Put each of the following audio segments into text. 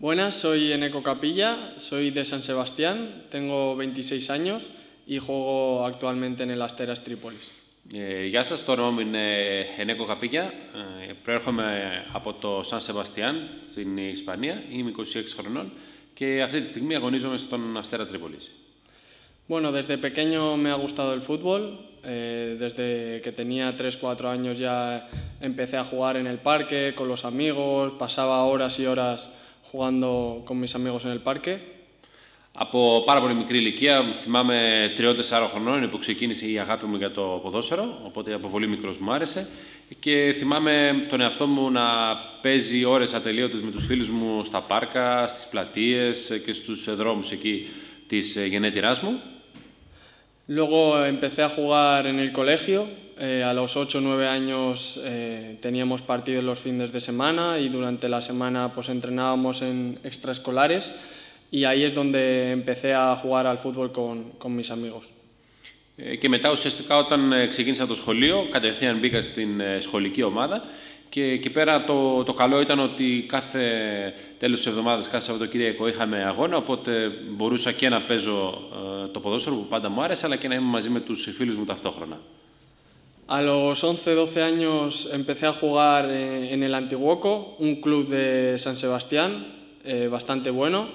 Buenas, soy Eneco Capilla, soy de San Sebastián, tengo 26 años y juego actualmente en el Asteras Trípolis. Ε, γεια σας, το όνομα μου είναι Ενέκο Καπίγια. Ε, προέρχομαι από το Σαν Σεβαστιάν στην Ισπανία. Είμαι 26 χρονών και αυτή τη στιγμή αγωνίζομαι στον Αστέρα Τρίπολης. Bueno, desde pequeño me ha gustado el fútbol. Eh, desde que tenía 3-4 años ya empecé a jugar en el parque con los amigos, pasaba horas y horas jugando con mis amigos en el parque. Από πάρα πολύ μικρή ηλικία, θυμάμαι 3-4 χρονών, που ξεκίνησε η αγάπη μου για το ποδόσφαιρο, οπότε από πολύ μικρός μου άρεσε. Και θυμάμαι τον εαυτό μου να παίζει ώρες ατελείωτες με τους φίλους μου στα πάρκα, στις πλατείες και στους δρόμους εκεί της γενέτειράς μου. Luego empecé a jugar en el colegio. Eh, a los 8 o 9 años eh, teníamos partidos los fines de semana y durante la semana pues entrenábamos en extraescolares y ahí es donde empecé a jugar al fútbol con, con mis amigos. Και μετά ουσιαστικά όταν ξεκίνησα το σχολείο, κατευθείαν μπήκα στην σχολική ομάδα και εκεί πέρα το, το καλό ήταν ότι κάθε τέλος της εβδομάδας, κάθε Σαββατοκύριακο είχαμε αγώνα, οπότε μπορούσα και να παίζω ε, το ποδόσφαιρο που πάντα μου άρεσε, αλλά και να είμαι μαζί με τους φίλους μου ταυτόχρονα. A los 11-12 años empecé a jugar en el Antiguoco, un club de San Sebastián, eh, bastante bueno.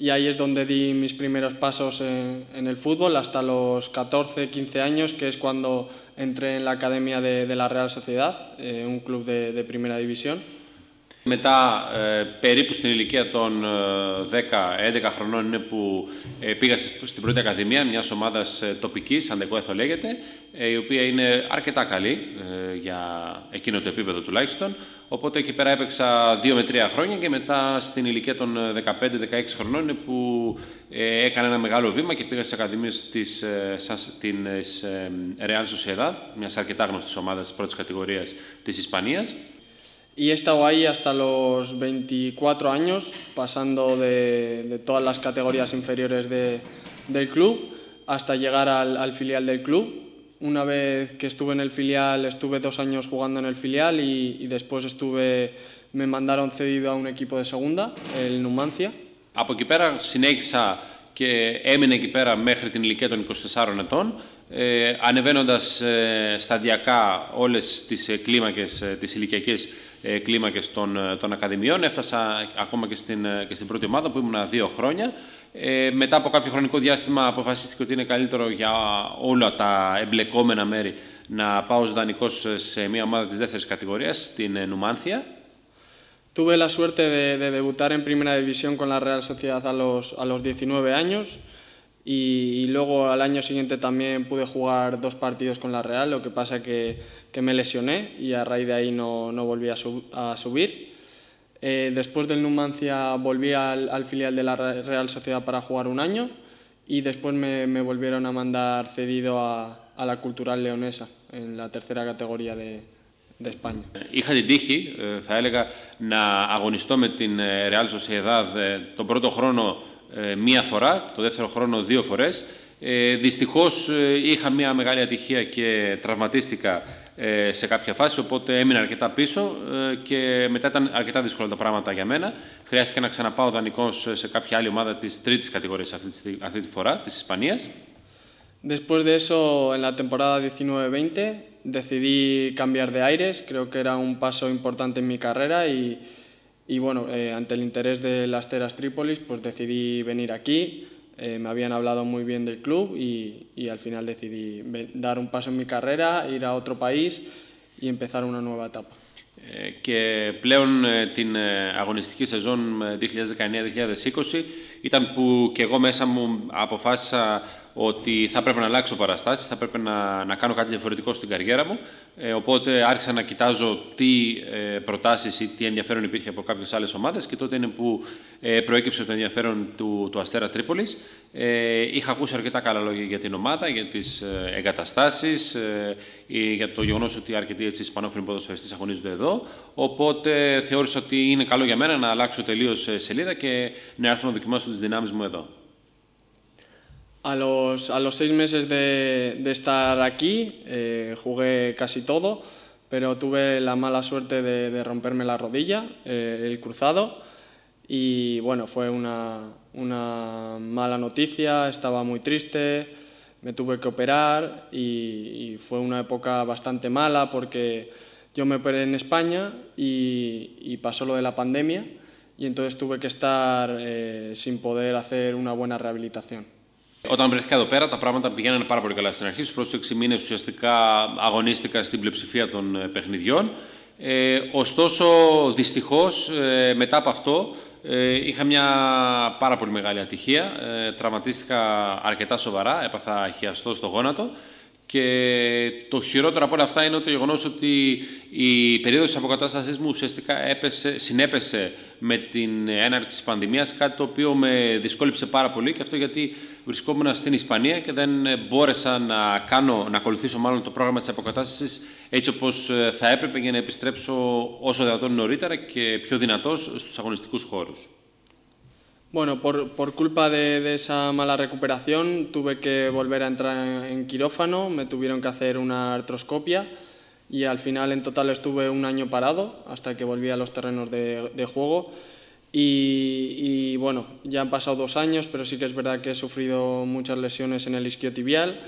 y ahí es donde di mis primeros pasos en, el fútbol hasta los 14, 15 años, que es cuando entré en la academia de, la Real Sociedad, eh, un club de primera división. Μετά, ε, περίπου στην ηλικία των ε, 10-11 χρονών είναι που ε, πήγα στην πρώτη ακαδημία μιας ομάδας ε, τοπικής, Αντεκόεθο λέγεται, η οποία είναι αρκετά καλή για εκείνο το επίπεδο τουλάχιστον. Οπότε εκεί πέρα έπαιξα 2 με 3 χρόνια και μετά στην ηλικία των 15-16 χρονών είναι που έκανα ένα μεγάλο βήμα και πήγα στις ακαδημίες της, της Real Sociedad, μιας αρκετά γνωστής ομάδας πρώτης κατηγορίας της Ισπανίας. Y he estado ahí hasta los 24 años, pasando de, de todas las categorías inferiores de, del club hasta llegar al, al, filial del club. Una vez que estuve en el filial, estuve dos años jugando en el filial y, y después estuve, me mandaron cedido a un equipo de segunda, el Numancia. Από εκεί πέρα συνέχισα και έμεινε εκεί πέρα μέχρι την ηλικία των 24 ετών, ε, ανεβαίνοντας ε, σταδιακά όλες τις ε, κλίμακες, ε, τις ηλικιακές ε, κλίμακες των, των ακαδημιών. Έφτασα ακόμα και στην, και στην πρώτη ομάδα που ήμουν δύο χρόνια. Ε, μετά από κάποιο χρονικό διάστημα αποφασίστηκε ότι είναι καλύτερο για όλα τα εμπλεκόμενα μέρη να πάω ως δανεικός σε μια ομάδα της δεύτερης κατηγορίας, στην Νουμάνθια. Tuve la suerte de, de, debutar en Primera División con la Real Sociedad a los, a los 19 años y, y, luego al año siguiente también pude jugar dos partidos con la Real, lo que pasa que, que me lesioné y a raíz de ahí no, no volví a, sub, a subir. Eh, después del Numancia volví al, al, filial de la Real Sociedad para jugar un año y después me, me volvieron a mandar cedido a, a la Cultural Leonesa en la tercera categoría de, de España. Είχα την τύχη, θα έλεγα, να αγωνιστώ με την Real Sociedad τον πρώτο χρόνο μία φορά, το δεύτερο χρόνο δύο φορές. Ε, δυστυχώς είχα μία μεγάλη ατυχία και τραυματίστηκα ε, σε κάποια φάση, οπότε έμεινα αρκετά πίσω ε, και μετά ήταν αρκετά δύσκολα τα πράγματα για μένα. Χρειάστηκε να ξαναπάω δανεικός σε κάποια άλλη ομάδα της τρίτης κατηγορίας αυτή, αυτή τη φορά, της Ισπανίας. Después de eso, en la temporada 19-20, decidí cambiar de aires. Creo que era un paso importante en mi carrera y, y bueno, eh, ante el interés de las Teras Trípolis, pues decidí venir aquí. Eh, me habían hablado muy bien del club y, y, al final decidí dar un paso en mi carrera, ir a otro país y empezar una nueva etapa. Και πλέον την αγωνιστική σεζόν 2019-2020 ήταν που και εγώ μέσα μου αποφάσισα ότι θα πρέπει να αλλάξω παραστάσεις, θα πρέπει να, να κάνω κάτι διαφορετικό στην καριέρα μου. Ε, οπότε άρχισα να κοιτάζω τι ε, προτάσεις ή τι ενδιαφέρον υπήρχε από κάποιες άλλες ομάδες και τότε είναι που ε, προέκυψε το ενδιαφέρον του, του Αστέρα Τρίπολης. Ε, είχα ακούσει αρκετά καλά λόγια για την ομάδα, για τις ε, εγκαταστάσεις, ε, για το γεγονός ότι αρκετοί έτσι, ισπανόφιλοι ποδοσφαιριστές αγωνίζονται εδώ. Οπότε θεώρησα ότι είναι καλό για μένα να αλλάξω τελείως σελίδα και να έρθω να δοκιμάσω τις δυνάμεις μου εδώ. A los, a los seis meses de, de estar aquí eh, jugué casi todo, pero tuve la mala suerte de, de romperme la rodilla, eh, el cruzado, y bueno, fue una, una mala noticia, estaba muy triste, me tuve que operar y, fue una época bastante mala porque yo me operé en España y, pasó lo de la pandemia y entonces tuve que estar eh, sin poder hacer una buena rehabilitación. Όταν βρέθηκα εδώ πέρα, τα πράγματα πηγαίνανε πάρα πολύ καλά στην αρχή. Στους πρώτους 6 μήνες ουσιαστικά αγωνίστηκα στην πλειοψηφία των παιχνιδιών. Ε, ωστόσο, δυστυχώς, ε, μετά από αυτό, ε, είχα μια πάρα πολύ μεγάλη ατυχία. Ε, τραυματίστηκα αρκετά σοβαρά, έπαθα χιαστό στο γόνατο και το χειρότερο από όλα αυτά είναι το γεγονός ότι η περίοδος της αποκατάστασής μου ουσιαστικά έπεσε, συνέπεσε με την έναρξη της πανδημίας, κάτι το οποίο με δυσκόλυψε πάρα πολύ και αυτό γιατί βρισκόμουν στην Ισπανία και δεν μπόρεσα να, κάνω, να ακολουθήσω μάλλον το πρόγραμμα της αποκατάστασης έτσι όπως θα έπρεπε για να επιστρέψω όσο δυνατόν νωρίτερα και πιο δυνατός στους αγωνιστικούς χώρους. Bueno, por, por culpa de, de, esa mala recuperación tuve que volver a entrar en quirófano, me tuvieron que hacer una artroscopia y al final en total estuve un año parado hasta que volví a los terrenos de, de juego. Y, bueno, ya han pasado dos años, pero sí que es verdad que he sufrido muchas lesiones en el isquiotibial.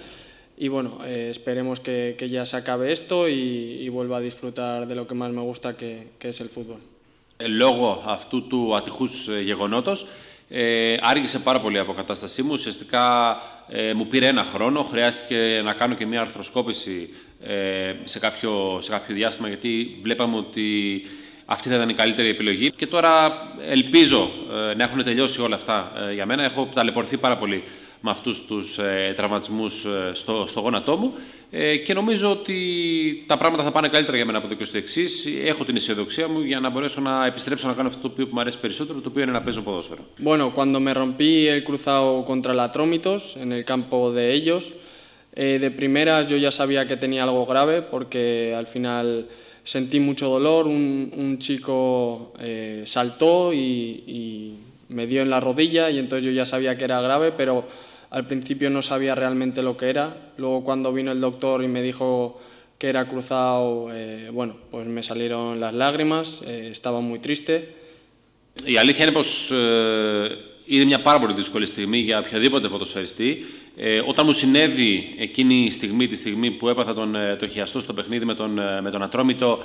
Y bueno, eh, esperemos que, que, ya se acabe esto y, vuelva a disfrutar de lo que más me gusta, que, que es el fútbol. El logo Aftutu Atijus eh, Llegonotos. Ε, άργησε πάρα πολύ η αποκατάστασή μου. Ουσιαστικά ε, μου πήρε ένα χρόνο. Χρειάστηκε να κάνω και μια αρθροσκόπηση ε, σε, κάποιο, σε κάποιο διάστημα, γιατί βλέπαμε ότι αυτή θα ήταν η καλύτερη επιλογή. Και τώρα ελπίζω ε, να έχουν τελειώσει όλα αυτά ε, για μένα. Έχω ταλαιπωρηθεί πάρα πολύ με αυτούς τους ε, τραυματισμούς ε, στο, στο γόνατό μου ε, και νομίζω ότι τα πράγματα θα πάνε καλύτερα για μένα από εδώ και στο εξή. Έχω την αισιοδοξία μου για να μπορέσω να επιστρέψω να κάνω αυτό το οποίο μου αρέσει περισσότερο, το οποίο είναι να παίζω ποδόσφαιρο. Bueno, cuando me rompí el cruzado contra la Trómitos en el campo de ellos, eh, de primeras yo ya sabía que tenía algo grave porque al final sentí mucho dolor, un, un chico eh, saltó y, y me dio en la rodilla y entonces yo ya sabía que era grave, pero al principio no sabía realmente lo que era. Luego cuando vino el doctor y me dijo que era cruzado, eh, bueno, pues me salieron las lágrimas, eh, estaba muy triste. Η αλήθεια είναι πως ε, είναι μια πάρα πολύ δύσκολη στιγμή για οποιοδήποτε ποδοσφαιριστή. Ε, όταν μου συνέβη εκείνη η στιγμή, τη στιγμή που έπαθα τον, το χιαστό στο παιχνίδι με τον, με τον Ατρόμητο,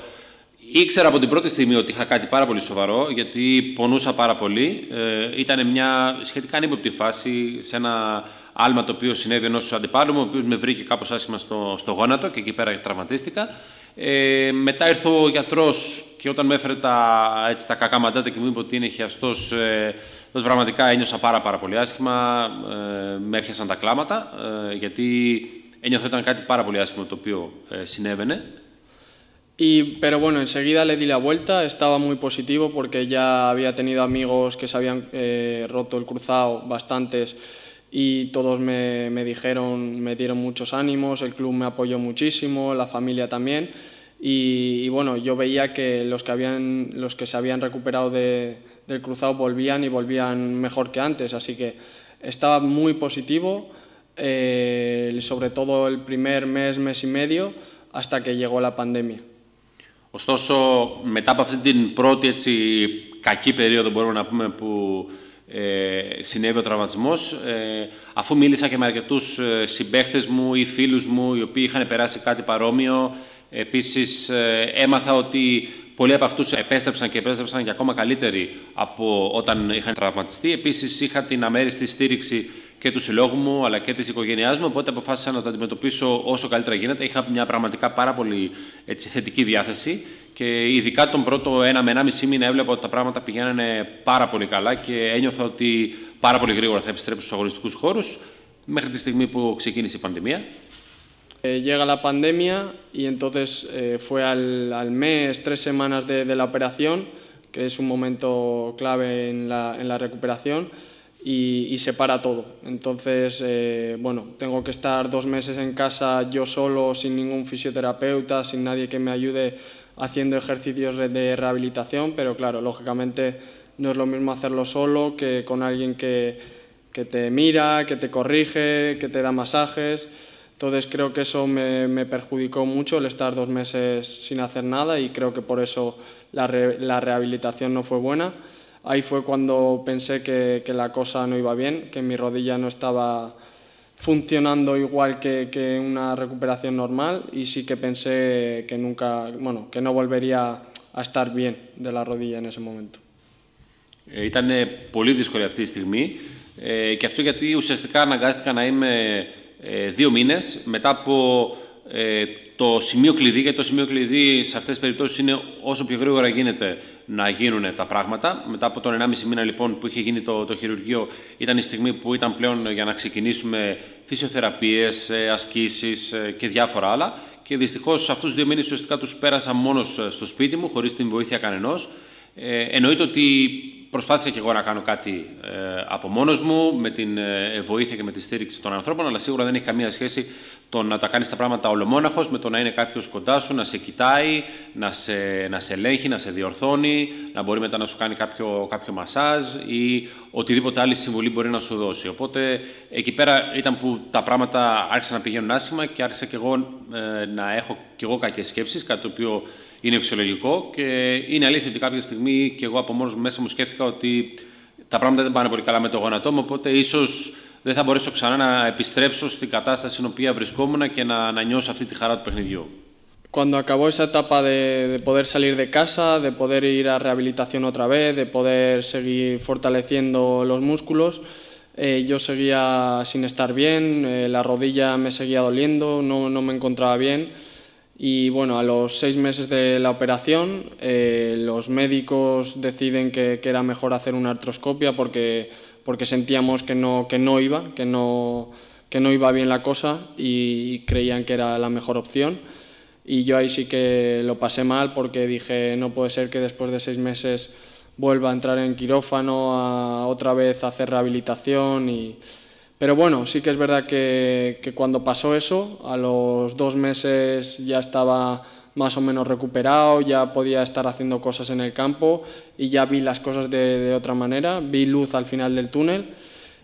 Ήξερα από την πρώτη στιγμή ότι είχα κάτι πάρα πολύ σοβαρό, γιατί πονούσα πάρα πολύ. Ε, ήταν μια σχετικά ανύποπτη φάση σε ένα άλμα το οποίο συνέβη ενός αντιπάλου μου, ο οποίος με βρήκε κάπως άσχημα στο, στο γόνατο και εκεί πέρα τραυματίστηκα. Ε, μετά ήρθε ο γιατρός και όταν με έφερε τα, έτσι, τα κακά μαντάτα και μου είπε ότι είναι χιαστός, ε, τότε πραγματικά ένιωσα πάρα, πάρα πολύ άσχημα. Ε, με έπιασαν τα κλάματα, ε, γιατί ένιωθα ότι ήταν κάτι πάρα πολύ άσχημο το οποίο ε, συνέβαινε. Y, pero bueno, enseguida le di la vuelta, estaba muy positivo porque ya había tenido amigos que se habían eh, roto el cruzado, bastantes, y todos me, me, dijeron, me dieron muchos ánimos, el club me apoyó muchísimo, la familia también, y, y bueno, yo veía que los que, habían, los que se habían recuperado de, del cruzado volvían y volvían mejor que antes, así que estaba muy positivo, eh, sobre todo el primer mes, mes y medio, hasta que llegó la pandemia. Ωστόσο, μετά από αυτή την πρώτη έτσι, κακή περίοδο, μπορούμε να πούμε, που ε, συνέβη ο τραυματισμός, ε, αφού μίλησα και με αρκετούς ε, συμπαίχτες μου ή φίλους μου, οι οποίοι είχαν περάσει κάτι παρόμοιο, επίσης ε, έμαθα ότι πολλοί από αυτούς επέστρεψαν και επέστρεψαν και ακόμα καλύτεροι από όταν είχαν τραυματιστεί. Επίσης, είχα την αμέριστη στήριξη και του συλλόγου μου αλλά και της οικογένειάς μου. Οπότε αποφάσισα να το αντιμετωπίσω όσο καλύτερα γίνεται. Είχα μια πραγματικά πάρα πολύ έτσι, θετική διάθεση και ειδικά τον πρώτο ένα με ένα μισή μήνα έβλεπα ότι τα πράγματα πηγαίνανε πάρα πολύ καλά και ένιωθα ότι πάρα πολύ γρήγορα θα επιστρέψω στους αγωνιστικούς χώρους μέχρι τη στιγμή που ξεκίνησε η πανδημία. Llega la pandemia y entonces eh, fue al, al mes, tres semanas de, de la operación, que es un momento clave en la, en la recuperación. Y, se para todo. Entonces, eh, bueno, tengo que estar dos meses en casa yo solo, sin ningún fisioterapeuta, sin nadie que me ayude haciendo ejercicios de rehabilitación, pero claro, lógicamente no es lo mismo hacerlo solo que con alguien que, que te mira, que te corrige, que te da masajes. Entonces creo que eso me, perjudicó mucho el estar dos meses sin hacer nada y creo que por eso la rehabilitación no fue buena. ahí fue cuando pensé que, la cosa no iba bien, que mi rodilla no estaba funcionando igual que, que, una recuperación normal y sí que pensé que nunca, bueno, que no volvería a estar bien de la rodilla en ese momento. Ήταν πολύ δύσκολη αυτή η στιγμή ε, και αυτό γιατί ουσιαστικά αναγκάστηκα να είμαι ε, δύο μήνες μετά από ε, το σημείο κλειδί, γιατί το σημείο κλειδί σε αυτές τις περιπτώσεις είναι όσο πιο γρήγορα γίνεται να γίνουν τα πράγματα. Μετά από τον 1,5 μήνα λοιπόν που είχε γίνει το, το χειρουργείο ήταν η στιγμή που ήταν πλέον για να ξεκινήσουμε φυσιοθεραπείες, ε, ασκήσεις ε, και διάφορα άλλα. Και δυστυχώς σε αυτούς τους δύο μήνες ουσιαστικά τους πέρασα μόνος στο σπίτι μου, χωρίς την βοήθεια κανενός. Ε, εννοείται ότι Προσπάθησα και εγώ να κάνω κάτι ε, από μόνος μου, με την ε, βοήθεια και με τη στήριξη των ανθρώπων, αλλά σίγουρα δεν έχει καμία σχέση το να τα κάνεις τα πράγματα ολομόναχος με το να είναι κάποιος κοντά σου, να σε κοιτάει, να σε, να σε ελέγχει, να σε διορθώνει, να μπορεί μετά να σου κάνει κάποιο, κάποιο μασάζ ή οτιδήποτε άλλη συμβουλή μπορεί να σου δώσει. Οπότε εκεί πέρα ήταν που τα πράγματα άρχισαν να πηγαίνουν άσχημα και άρχισα και εγώ ε, να έχω και εγώ κακές σκέψεις, κάτι το οποίο είναι φυσιολογικό και είναι αλήθεια ότι κάποια στιγμή και εγώ από μόνος μέσα μου σκέφτηκα ότι τα πράγματα δεν πάνε πολύ καλά με το γόνατό μου, οπότε ίσως δεν θα μπορέσω ξανά να επιστρέψω στην κατάσταση στην οποία βρισκόμουν και να, να νιώσω αυτή τη χαρά του παιχνιδιού. Cuando acabó esa etapa de, de, poder salir de casa, de poder ir a rehabilitación otra vez, de poder seguir fortaleciendo los músculos, eh, yo seguía sin estar bien, eh, la rodilla me seguía doliendo, no, no me encontraba bien. Y bueno, a los seis meses de la operación, eh, los médicos deciden que, era mejor hacer una artroscopia porque, porque sentíamos que no, que no iba, que no, que no iba bien la cosa y creían que era la mejor opción. Y yo ahí sí que lo pasé mal porque dije, no puede ser que después de seis meses vuelva a entrar en quirófano, a otra vez a hacer rehabilitación y pero bueno, sí que es verdad que, cuando pasó eso, a los dos meses ya estaba más o menos recuperado, ya podía estar haciendo cosas en el campo y ya vi las cosas de, otra manera, vi luz al final del túnel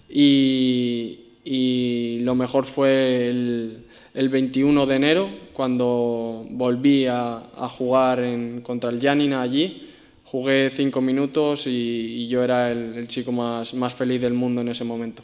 y, lo mejor fue el, 21 de enero cuando volví a, jugar contra el Janina allí. Jugué cinco minutos y, yo era el, el chico más feliz del mundo en ese momento.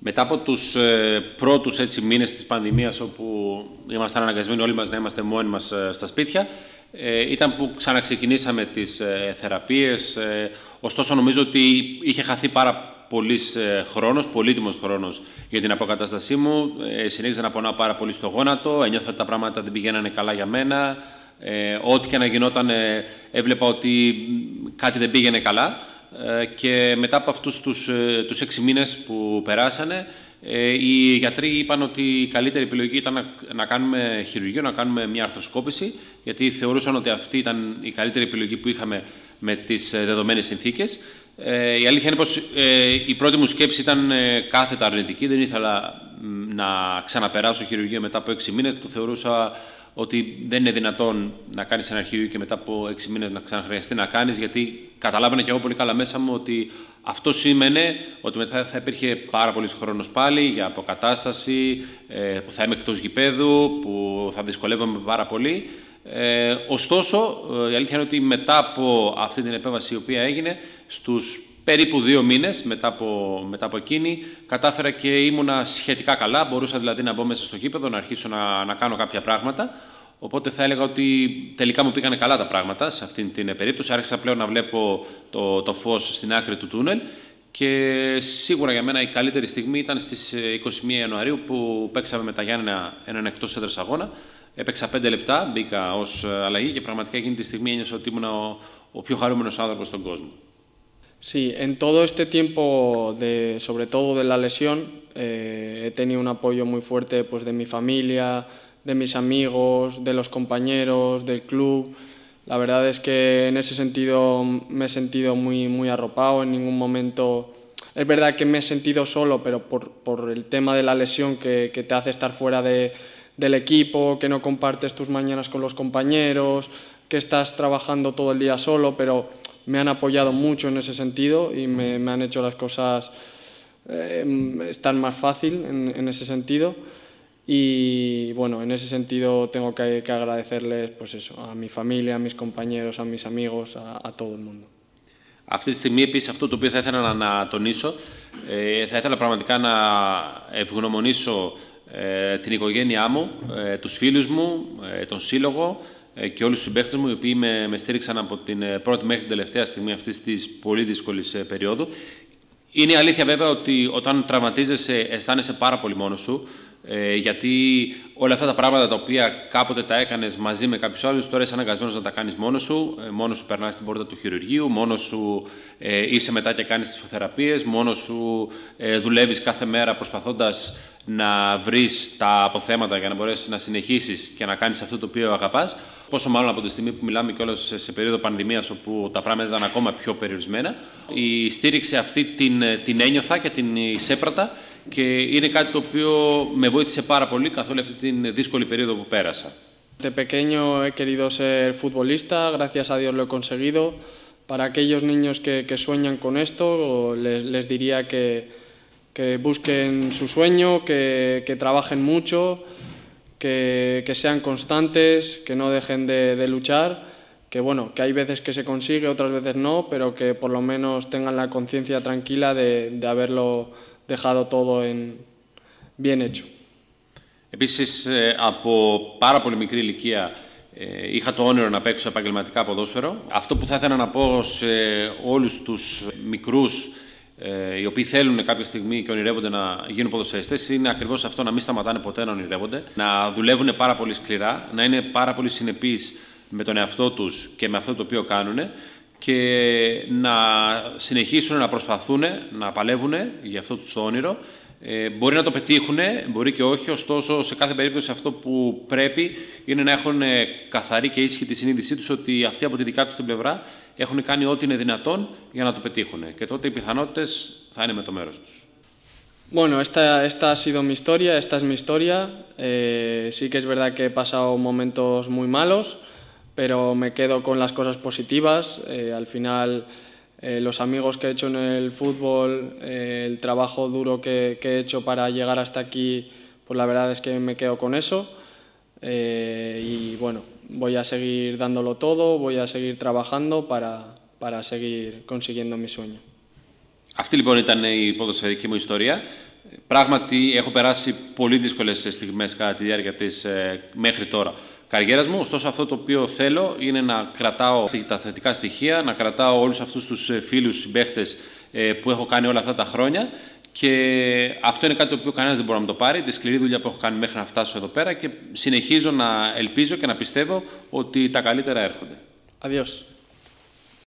Μετά από τους ε, πρώτους έτσι, μήνες της πανδημίας, όπου ήμασταν αναγκασμένοι όλοι μας να είμαστε μόνοι μας ε, στα σπίτια, ε, ήταν που ξαναξεκινήσαμε τις ε, θεραπείες. Ε, ωστόσο, νομίζω ότι είχε χαθεί πάρα πολύς ε, χρόνος, πολύτιμος χρόνος για την αποκατάστασή μου. Ε, συνέχιζα να πονάω πάρα πολύ στο γόνατο, ένιωθα ότι τα πράγματα δεν πηγαίνανε καλά για μένα. Ε, ό,τι και να γινόταν, έβλεπα ότι κάτι δεν πήγαινε καλά. Ε, και μετά από αυτούς τους, ε, τους έξι μήνες που περάσανε, ε, οι γιατροί είπαν ότι η καλύτερη επιλογή ήταν να, κάνουμε χειρουργείο, να κάνουμε μια αρθροσκόπηση, γιατί θεωρούσαν ότι αυτή ήταν η καλύτερη επιλογή που είχαμε με τις δεδομένες συνθήκες. η αλήθεια είναι πως η πρώτη μου σκέψη ήταν κάθετα αρνητική. Δεν ήθελα να ξαναπεράσω χειρουργείο μετά από έξι μήνες. Το θεωρούσα ότι δεν είναι δυνατόν να κάνεις ένα αρχείο και μετά από έξι μήνες να ξαναχρειαστεί να κάνεις, γιατί καταλάβαινα και εγώ πολύ καλά μέσα μου ότι αυτό σήμαινε ότι μετά θα υπήρχε πάρα πολύς χρόνος πάλι για αποκατάσταση, ε, που θα είμαι εκτός γηπέδου, που θα δυσκολεύομαι πάρα πολύ. Ε, ωστόσο, ε, η αλήθεια είναι ότι μετά από αυτή την επέμβαση η οποία έγινε, στους περίπου δύο μήνες μετά από, μετά από εκείνη, κατάφερα και ήμουνα σχετικά καλά. Μπορούσα δηλαδή να μπω μέσα στο γήπεδο, να αρχίσω να, να κάνω κάποια πράγματα. Οπότε θα έλεγα ότι τελικά μου πήγανε καλά τα πράγματα σε αυτή την περίπτωση. Άρχισα πλέον να βλέπω το, το φως στην άκρη του τούνελ και σίγουρα για μένα η καλύτερη στιγμή ήταν στις 21 Ιανουαρίου που παίξαμε με τα Γιάννενα έναν εκτός έδρας αγώνα. Έπαιξα 5 λεπτά, μπήκα ως αλλαγή και πραγματικά εκείνη τη στιγμή ένιωσα ότι ήμουν ο, ο πιο χαρούμενος άνθρωπος στον κόσμο. Sí, en todo este tiempo, de, sobre todo de la lesión, eh, he tenido un apoyo muy fuerte pues, de mi familia, de mis amigos, de los compañeros, del club. La verdad es que en ese sentido me he sentido muy, muy arropado, en ningún momento... Es verdad que me he sentido solo, pero por, por el tema de la lesión que, que te hace estar fuera de, del equipo, que no compartes tus mañanas con los compañeros, que estás trabajando todo el día solo, pero me han apoyado mucho en ese sentido y me, han hecho las cosas eh, estar más fácil en, ese sentido. Y bueno, en ese sentido tengo que, agradecerles pues eso, a mi familia, a mis compañeros, a mis amigos, a, todo el mundo. Αυτή τη στιγμή επίσης αυτό το οποίο θα ήθελα να, να τονίσω, ε, θα ήθελα πραγματικά να ευγνωμονήσω ε, την οικογένειά μου, ε, τους φίλους μου, ε, τον σύλλογο ε, και όλους τους συμπαίχτες μου, οι οποίοι με, με στήριξαν από την πρώτη μέχρι την τελευταία στιγμή αυτής της πολύ δύσκολης περίοδου. Είναι αλήθεια βέβαια ότι όταν τραυματίζεσαι αισθάνεσαι πάρα πολύ μόνος σου, ε, γιατί όλα αυτά τα πράγματα τα οποία κάποτε τα έκανες μαζί με κάποιους άλλους, τώρα είσαι αναγκασμένος να τα κάνεις μόνος σου. Ε, μόνος σου περνάς την πόρτα του χειρουργείου, μόνος σου ε, είσαι μετά και κάνεις τις θεραπείε, μόνος σου ε, δουλεύεις κάθε μέρα προσπαθώντας να βρεις τα αποθέματα για να μπορέσεις να συνεχίσεις και να κάνεις αυτό το οποίο αγαπάς. Πόσο μάλλον από τη στιγμή που μιλάμε κιόλας σε περίοδο πανδημίας, όπου τα πράγματα ήταν ακόμα πιο περιορισμένα. Η στήριξη αυτή την, την ένιωθα και την εισέπρατα και είναι κάτι το οποίο με βοήθησε πάρα πολύ καθ' όλη αυτή τη δύσκολη περίοδο που πέρασα. De pequeño he querido ser futbolista, gracias a Dios lo he conseguido. Para aquellos niños que, que sueñan con esto, les, les diría que, que, busquen su sueño, que, que trabajen mucho, que, sean constantes, que no dejen de, de, luchar, que bueno, que hay veces que se consigue, otras veces no, pero que por lo menos tengan la conciencia tranquila de, de haberlo dejado todo en bien hecho. Επίσης, από πάρα πολύ μικρή ηλικία είχα το όνειρο να παίξω επαγγελματικά ποδόσφαιρο. Αυτό που θα ήθελα να πω σε όλους τους μικρούς οι οποίοι θέλουν κάποια στιγμή και ονειρεύονται να γίνουν ποδοσφαιριστές είναι ακριβώς αυτό να μην σταματάνε ποτέ να ονειρεύονται, να δουλεύουν πάρα πολύ σκληρά, να είναι πάρα πολύ συνεπείς με τον εαυτό τους και με αυτό το οποίο κάνουν και να συνεχίσουν να προσπαθούν, να παλεύουν για αυτό το όνειρο. Ε, μπορεί να το πετύχουν, μπορεί και όχι, ωστόσο σε κάθε περίπτωση αυτό που πρέπει είναι να έχουν καθαρή και ήσυχη τη συνείδησή τους ότι αυτοί από τη δικά τους την πλευρά έχουν κάνει ό,τι είναι δυνατόν για να το πετύχουν και τότε οι πιθανότητες θα είναι με το μέρος τους. Bueno, esta, esta ha sido mi historia, esta es mi historia. Eh, sí que es verdad que he pasado momentos muy malos, pero me quedo con las cosas positivas. Eh, al final, eh, los amigos que he hecho en el fútbol, eh, el trabajo duro que, que, he hecho para llegar hasta aquí, pues la verdad es que me quedo con eso. y bueno, voy a seguir dándolo todo, voy a seguir trabajando para, para seguir consiguiendo mi sueño. Αυτή λοιπόν ήταν η ποδοσφαιρική μου ιστορία. Πράγματι, έχω περάσει πολύ δύσκολες στιγμές κατά τη διάρκεια της μέχρι τώρα καριέρας μου. Ωστόσο, αυτό το οποίο θέλω είναι να κρατάω τα θετικά στοιχεία, να κρατάω όλους αυτούς τους ε, φίλους συμπαίχτες ε, που έχω κάνει όλα αυτά τα χρόνια. Και αυτό είναι κάτι το οποίο κανένας δεν μπορεί να το πάρει. Τη σκληρή δουλειά που έχω κάνει μέχρι να φτάσω εδώ πέρα και συνεχίζω να ελπίζω και να πιστεύω ότι τα καλύτερα έρχονται. Adiós.